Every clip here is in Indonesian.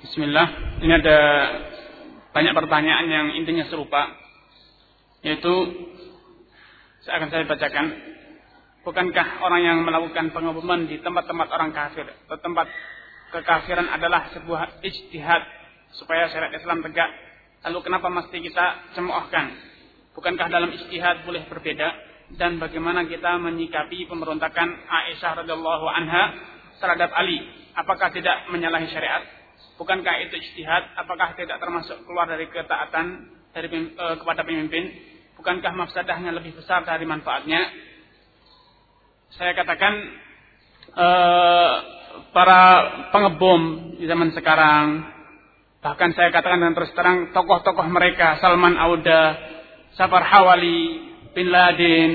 Bismillah. Ini ada banyak pertanyaan yang intinya serupa. Yaitu saya akan saya bacakan. Bukankah orang yang melakukan pengumuman di tempat-tempat orang kafir, atau tempat kekafiran adalah sebuah ijtihad supaya syariat Islam tegak? Lalu kenapa mesti kita cemoohkan? Bukankah dalam ijtihad boleh berbeda? Dan bagaimana kita menyikapi pemberontakan Aisyah radhiyallahu anha terhadap Ali? Apakah tidak menyalahi syariat? Bukankah itu ijtihad? Apakah tidak termasuk keluar dari ketaatan dari e, kepada pemimpin? Bukankah mafsadahnya lebih besar dari manfaatnya? Saya katakan e, para pengebom di zaman sekarang, bahkan saya katakan dengan terus terang tokoh-tokoh mereka, Salman Auda, Safar Hawali, Bin Laden,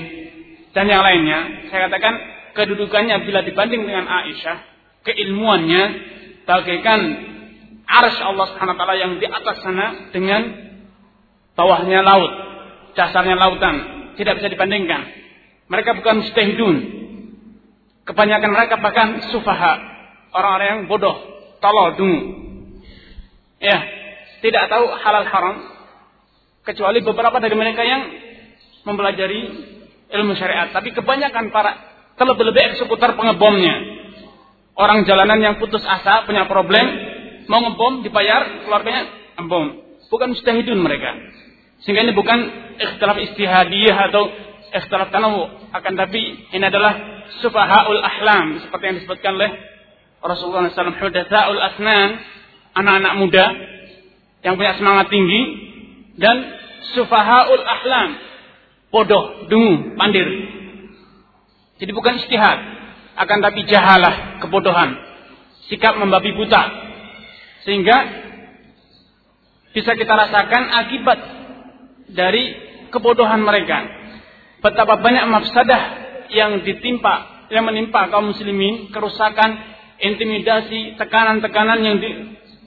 dan yang lainnya, saya katakan kedudukannya bila dibanding dengan Aisyah, keilmuannya bagaikan arsy Allah Subhanahu taala yang di atas sana dengan bawahnya laut, dasarnya lautan, tidak bisa dibandingkan. Mereka bukan mustahidun. Kebanyakan mereka bahkan sufaha, orang-orang yang bodoh, tolol, dungu. Ya, tidak tahu halal haram kecuali beberapa dari mereka yang mempelajari ilmu syariat, tapi kebanyakan para terlebih-lebih eksekutor pengebomnya. Orang jalanan yang putus asa, punya problem, mau ngebom dibayar keluarganya ngebom. Bukan mustahidun mereka. Sehingga ini bukan ikhtilaf istihadiyah atau ikhtilaf tanawu akan tapi ini adalah sufahaul ahlam seperti yang disebutkan oleh Rasulullah SAW hudatsaul asnan anak-anak muda yang punya semangat tinggi dan sufahaul ahlam bodoh, dungu, pandir jadi bukan istihad akan tapi jahalah, kebodohan sikap membabi buta sehingga bisa kita rasakan akibat dari kebodohan mereka. Betapa banyak mafsadah yang ditimpa, yang menimpa kaum muslimin, kerusakan, intimidasi, tekanan-tekanan yang di,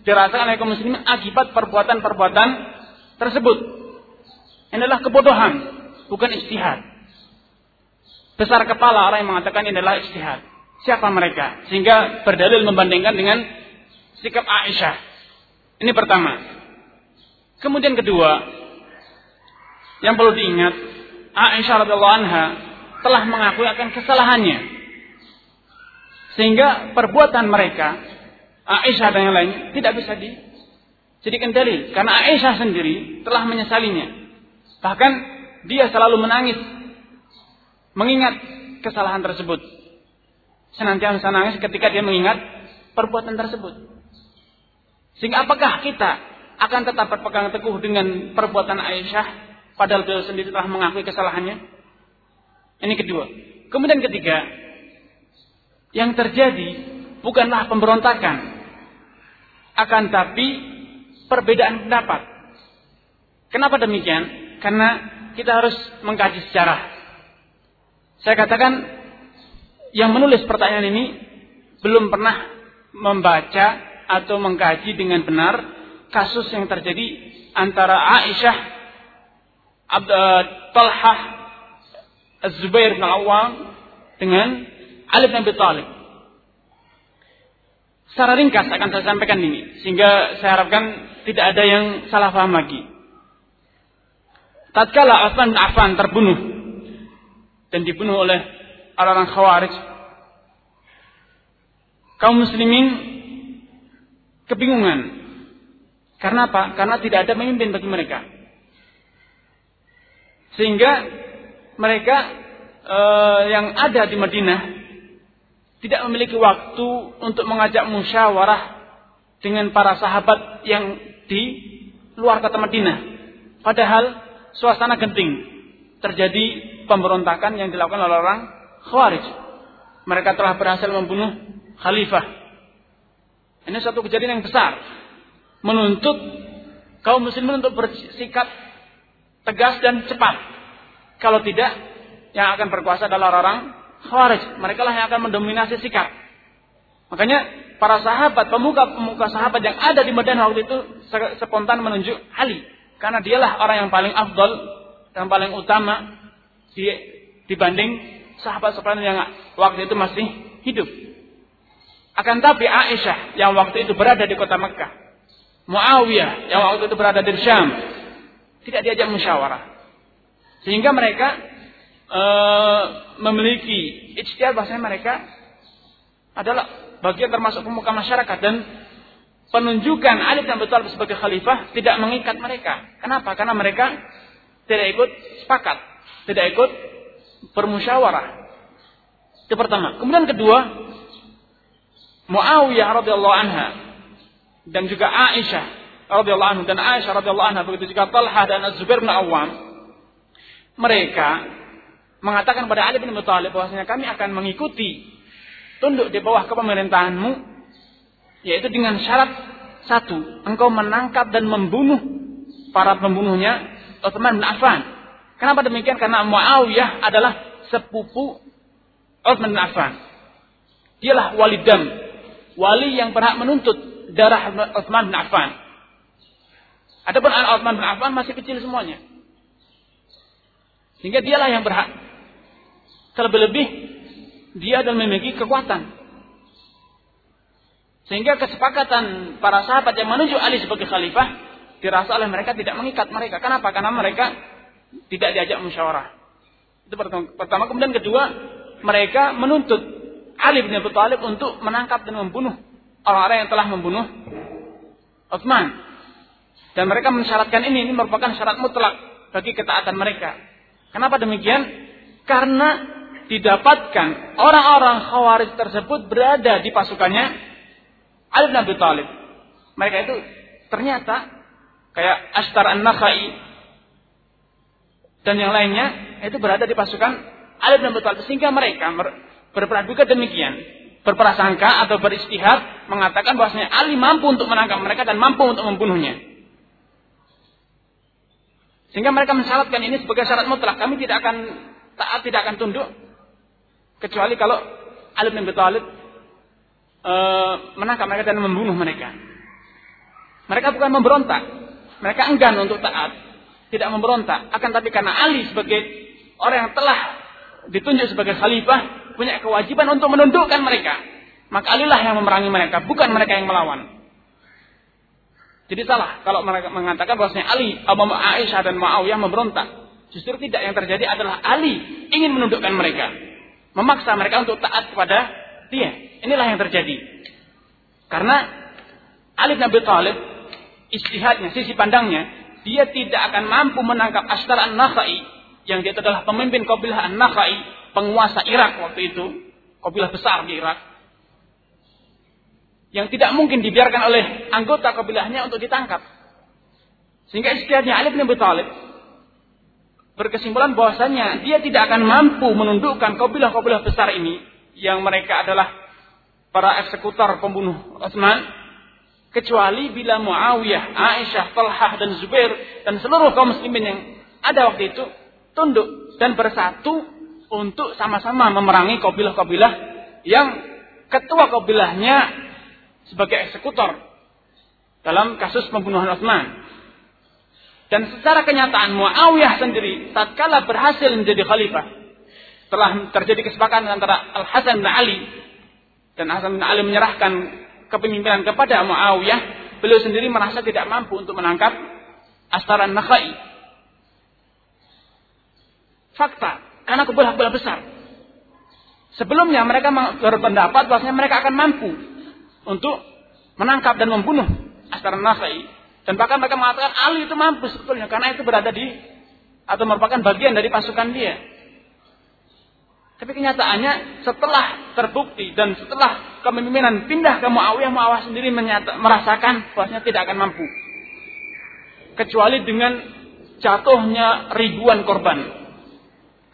dirasakan oleh kaum muslimin akibat perbuatan-perbuatan tersebut. Ini adalah kebodohan, bukan istihad. Besar kepala orang yang mengatakan ini adalah istihad. Siapa mereka? Sehingga berdalil membandingkan dengan sikap Aisyah. Ini pertama. Kemudian kedua, yang perlu diingat, Aisyah radhiallahu anha telah mengakui akan kesalahannya. Sehingga perbuatan mereka, Aisyah dan yang lain tidak bisa dijadikan dalil. Karena Aisyah sendiri telah menyesalinya. Bahkan dia selalu menangis. Mengingat kesalahan tersebut. Senantiasa menangis ketika dia mengingat perbuatan tersebut. Sehingga apakah kita akan tetap berpegang teguh dengan perbuatan Aisyah padahal beliau sendiri telah mengakui kesalahannya? Ini kedua. Kemudian ketiga, yang terjadi bukanlah pemberontakan, akan tapi perbedaan pendapat. Kenapa demikian? Karena kita harus mengkaji sejarah. Saya katakan yang menulis pertanyaan ini belum pernah membaca atau mengkaji dengan benar kasus yang terjadi antara Aisyah, Abd uh, Talhah, Az-Zubair bin Awam dengan Ali bin Abi. Secara ringkas akan saya sampaikan ini sehingga saya harapkan tidak ada yang salah paham lagi. Tatkala Utsman bin Affan terbunuh dan dibunuh oleh orang-orang Khawarij, kaum muslimin kebingungan. Karena apa? Karena tidak ada pemimpin bagi mereka. Sehingga mereka eh, yang ada di Madinah tidak memiliki waktu untuk mengajak musyawarah dengan para sahabat yang di luar kota Madinah. Padahal suasana genting. Terjadi pemberontakan yang dilakukan oleh orang Khawarij. Mereka telah berhasil membunuh khalifah ini satu kejadian yang besar. Menuntut kaum muslimin untuk bersikap tegas dan cepat. Kalau tidak, yang akan berkuasa adalah orang khawarij. Mereka lah yang akan mendominasi sikap. Makanya para sahabat, pemuka-pemuka sahabat yang ada di Madinah waktu itu spontan menunjuk Ali. Karena dialah orang yang paling afdol dan paling utama dibanding sahabat-sahabat yang waktu itu masih hidup. Akan tapi Aisyah yang waktu itu berada di kota Mekah Muawiyah yang waktu itu berada di Syam tidak diajak musyawarah. Sehingga mereka e, memiliki ijtihad bahasanya mereka adalah bagian termasuk pemuka masyarakat dan penunjukan Ali Abi Thalib sebagai khalifah tidak mengikat mereka. Kenapa? Karena mereka tidak ikut sepakat, tidak ikut bermusyawarah. Itu pertama. Kemudian kedua, Muawiyah radhiyallahu anha dan juga Aisyah radhiyallahu anhu dan Aisyah radhiyallahu anha begitu juga Talha dan Az-Zubair bin Awam mereka mengatakan kepada Ali bin Abi Thalib bahwasanya kami akan mengikuti tunduk di bawah kepemerintahanmu yaitu dengan syarat satu engkau menangkap dan membunuh para pembunuhnya Utsman bin Affan. Kenapa demikian? Karena Muawiyah adalah sepupu Utsman bin Affan. Dialah wali dam, wali yang berhak menuntut darah Utsman bin Affan. Adapun anak Utsman bin Affan masih kecil semuanya. Sehingga dialah yang berhak. Terlebih-lebih dia dan memiliki kekuatan. Sehingga kesepakatan para sahabat yang menuju Ali sebagai khalifah dirasa oleh mereka tidak mengikat mereka. Kenapa? Karena mereka tidak diajak musyawarah. Itu pertama. Kemudian kedua, mereka menuntut Ali bin Abi Thalib untuk menangkap dan membunuh orang-orang yang telah membunuh Utsman. Dan mereka mensyaratkan ini, ini merupakan syarat mutlak bagi ketaatan mereka. Kenapa demikian? Karena didapatkan orang-orang khawarij tersebut berada di pasukannya Ali bin Abi Thalib. Mereka itu ternyata kayak Ashtar an-Nakhai dan yang lainnya itu berada di pasukan Ali bin Abi Thalib sehingga mereka berperaduga demikian berprasangka atau beristihad mengatakan bahwasanya Ali mampu untuk menangkap mereka dan mampu untuk membunuhnya. Sehingga mereka mensyaratkan ini sebagai syarat mutlak. Kami tidak akan taat, tidak akan tunduk kecuali kalau Ali bin Abi Thalib e, menangkap mereka dan membunuh mereka. Mereka bukan memberontak. Mereka enggan untuk taat, tidak memberontak. Akan tapi karena Ali sebagai orang yang telah ditunjuk sebagai khalifah punya kewajiban untuk menundukkan mereka. Maka Alilah yang memerangi mereka, bukan mereka yang melawan. Jadi salah kalau mereka mengatakan bahwasanya Ali, Abu Aisyah dan Muawiyah memberontak. Justru tidak yang terjadi adalah Ali ingin menundukkan mereka. Memaksa mereka untuk taat kepada dia. Inilah yang terjadi. Karena Ali bin Abi Thalib istihadnya, sisi pandangnya, dia tidak akan mampu menangkap Ashtar an-Nakhai yang dia adalah pemimpin kabilah An-Nakhai, penguasa Irak waktu itu, kabilah besar di Irak. Yang tidak mungkin dibiarkan oleh anggota kabilahnya untuk ditangkap. Sehingga istihadnya Ali bin Abi Thalib berkesimpulan bahwasanya dia tidak akan mampu menundukkan kabilah-kabilah besar ini yang mereka adalah para eksekutor pembunuh Utsman kecuali bila Muawiyah, Aisyah, Talhah dan Zubair dan seluruh kaum muslimin yang ada waktu itu tunduk dan bersatu untuk sama-sama memerangi kabilah-kabilah yang ketua kabilahnya sebagai eksekutor dalam kasus pembunuhan Utsman. Dan secara kenyataan Muawiyah sendiri tatkala berhasil menjadi khalifah telah terjadi kesepakatan antara Al Hasan bin Ali dan Hasan bin Ali menyerahkan kepemimpinan kepada Muawiyah, beliau sendiri merasa tidak mampu untuk menangkap Astaran Nakhai fakta karena kebolah-bolah besar. Sebelumnya mereka berpendapat bahwasanya mereka akan mampu untuk menangkap dan membunuh Astar Nasai. Dan bahkan mereka mengatakan Ali itu mampu sebetulnya karena itu berada di atau merupakan bagian dari pasukan dia. Tapi kenyataannya setelah terbukti dan setelah kepemimpinan pindah ke Muawiyah, Muawiyah sendiri menyata, merasakan bahwasanya tidak akan mampu. Kecuali dengan jatuhnya ribuan korban.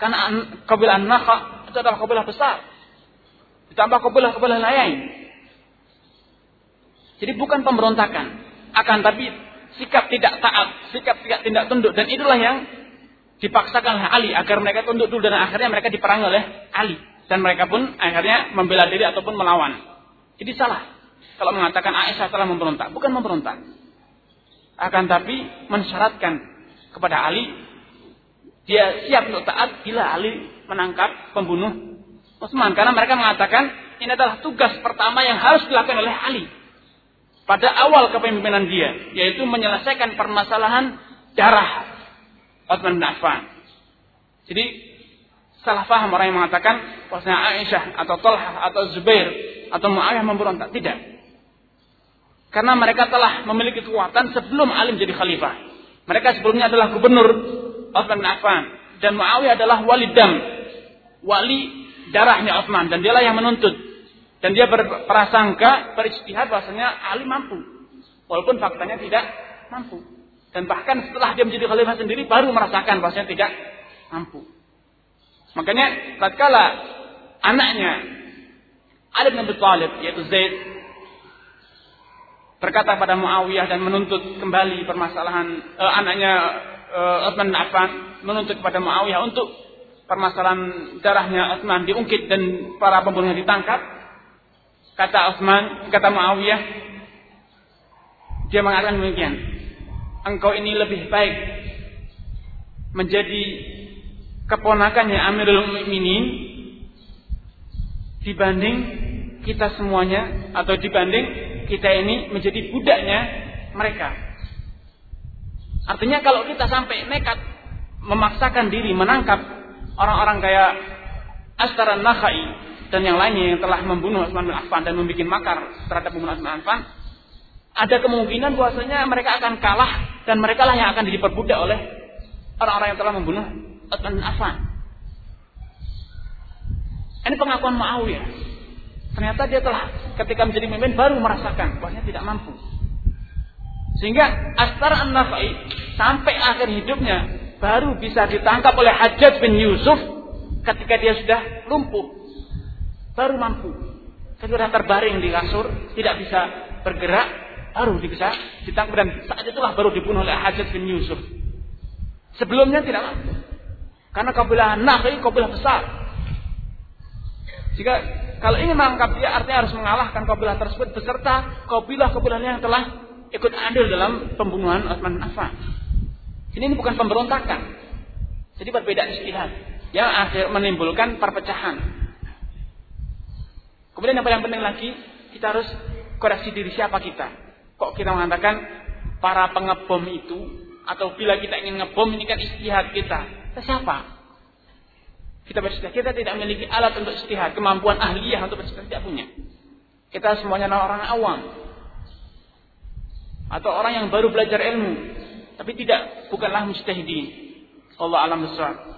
Karena kabilah Nakha itu adalah kabilah besar. Ditambah kabilah-kabilah lain. Jadi bukan pemberontakan. Akan tapi sikap tidak taat, sikap tidak tindak tunduk. Dan itulah yang dipaksakan oleh Ali agar mereka tunduk dulu dan akhirnya mereka diperangi oleh Ali dan mereka pun akhirnya membela diri ataupun melawan. Jadi salah kalau mengatakan Aisyah telah memberontak, bukan memberontak. Akan tapi mensyaratkan kepada Ali dia siap untuk taat bila Ali menangkap pembunuh Utsman. Karena mereka mengatakan ini adalah tugas pertama yang harus dilakukan oleh Ali. pada awal kepemimpinan dia, yaitu menyelesaikan permasalahan darah Utsman bin Affan. Jadi salah paham orang yang mengatakan bahwasanya Aisyah atau Talha atau Zubair atau Muawiyah memberontak. Tidak. Karena mereka telah memiliki kekuatan sebelum Alim jadi khalifah. Mereka sebelumnya adalah gubernur Utsman bin Affan dan Muawiyah adalah wali dam, wali darahnya Utsman dan dialah yang menuntut. Dan dia berprasangka, beristihad bahwasanya Ali mampu. Walaupun faktanya tidak mampu. Dan bahkan setelah dia menjadi khalifah sendiri baru merasakan bahwasanya tidak mampu. Makanya tatkala anaknya Ali bin Abi Thalib yaitu Zaid berkata pada Muawiyah dan menuntut kembali permasalahan uh, anaknya uh, Utsman bin Affan menuntut kepada Muawiyah untuk permasalahan darahnya Utsman diungkit dan para pembunuhnya ditangkap Kata Utsman, kata Muawiyah, dia mengatakan demikian. Engkau ini lebih baik menjadi keponakannya Amirul Mukminin dibanding kita semuanya atau dibanding kita ini menjadi budaknya mereka. Artinya kalau kita sampai nekat memaksakan diri menangkap orang-orang kayak Astara Nakhai dan yang lainnya yang telah membunuh Utsman bin Affan dan membuat makar terhadap pembunuhan Utsman bin Affan, ada kemungkinan bahwasanya mereka akan kalah dan mereka lah yang akan diperbudak oleh orang-orang yang telah membunuh Utsman bin Affan. Ini pengakuan Muawiyah. Ternyata dia telah ketika menjadi pemimpin baru merasakan bahwasanya tidak mampu. Sehingga Astar an-Nafai sampai akhir hidupnya baru bisa ditangkap oleh Hajjaj bin Yusuf ketika dia sudah lumpuh baru mampu. Ketika terbaring di kasur, tidak bisa bergerak, baru bisa ditangkap dan saat itulah baru dibunuh oleh Hajat bin Yusuf. Sebelumnya tidak mampu. Karena kabilah Nafi kabilah besar. Jika kalau ingin menangkap dia artinya harus mengalahkan kabilah tersebut beserta kabilah-kabilah yang telah ikut andil dalam pembunuhan Utsman bin Affan. Ini, bukan pemberontakan. Jadi berbeda istihad yang akhir menimbulkan perpecahan. Kemudian yang paling penting lagi, kita harus koreksi diri siapa kita. Kok kita mengatakan para pengebom itu, atau bila kita ingin ngebom ini kan istihad kita. Kita siapa? Kita beristihad. Kita tidak memiliki alat untuk istihad, kemampuan ahliyah untuk beristihad tidak punya. Kita semuanya orang awam. Atau orang yang baru belajar ilmu. Tapi tidak, bukanlah mustahidin. Allah alam besar.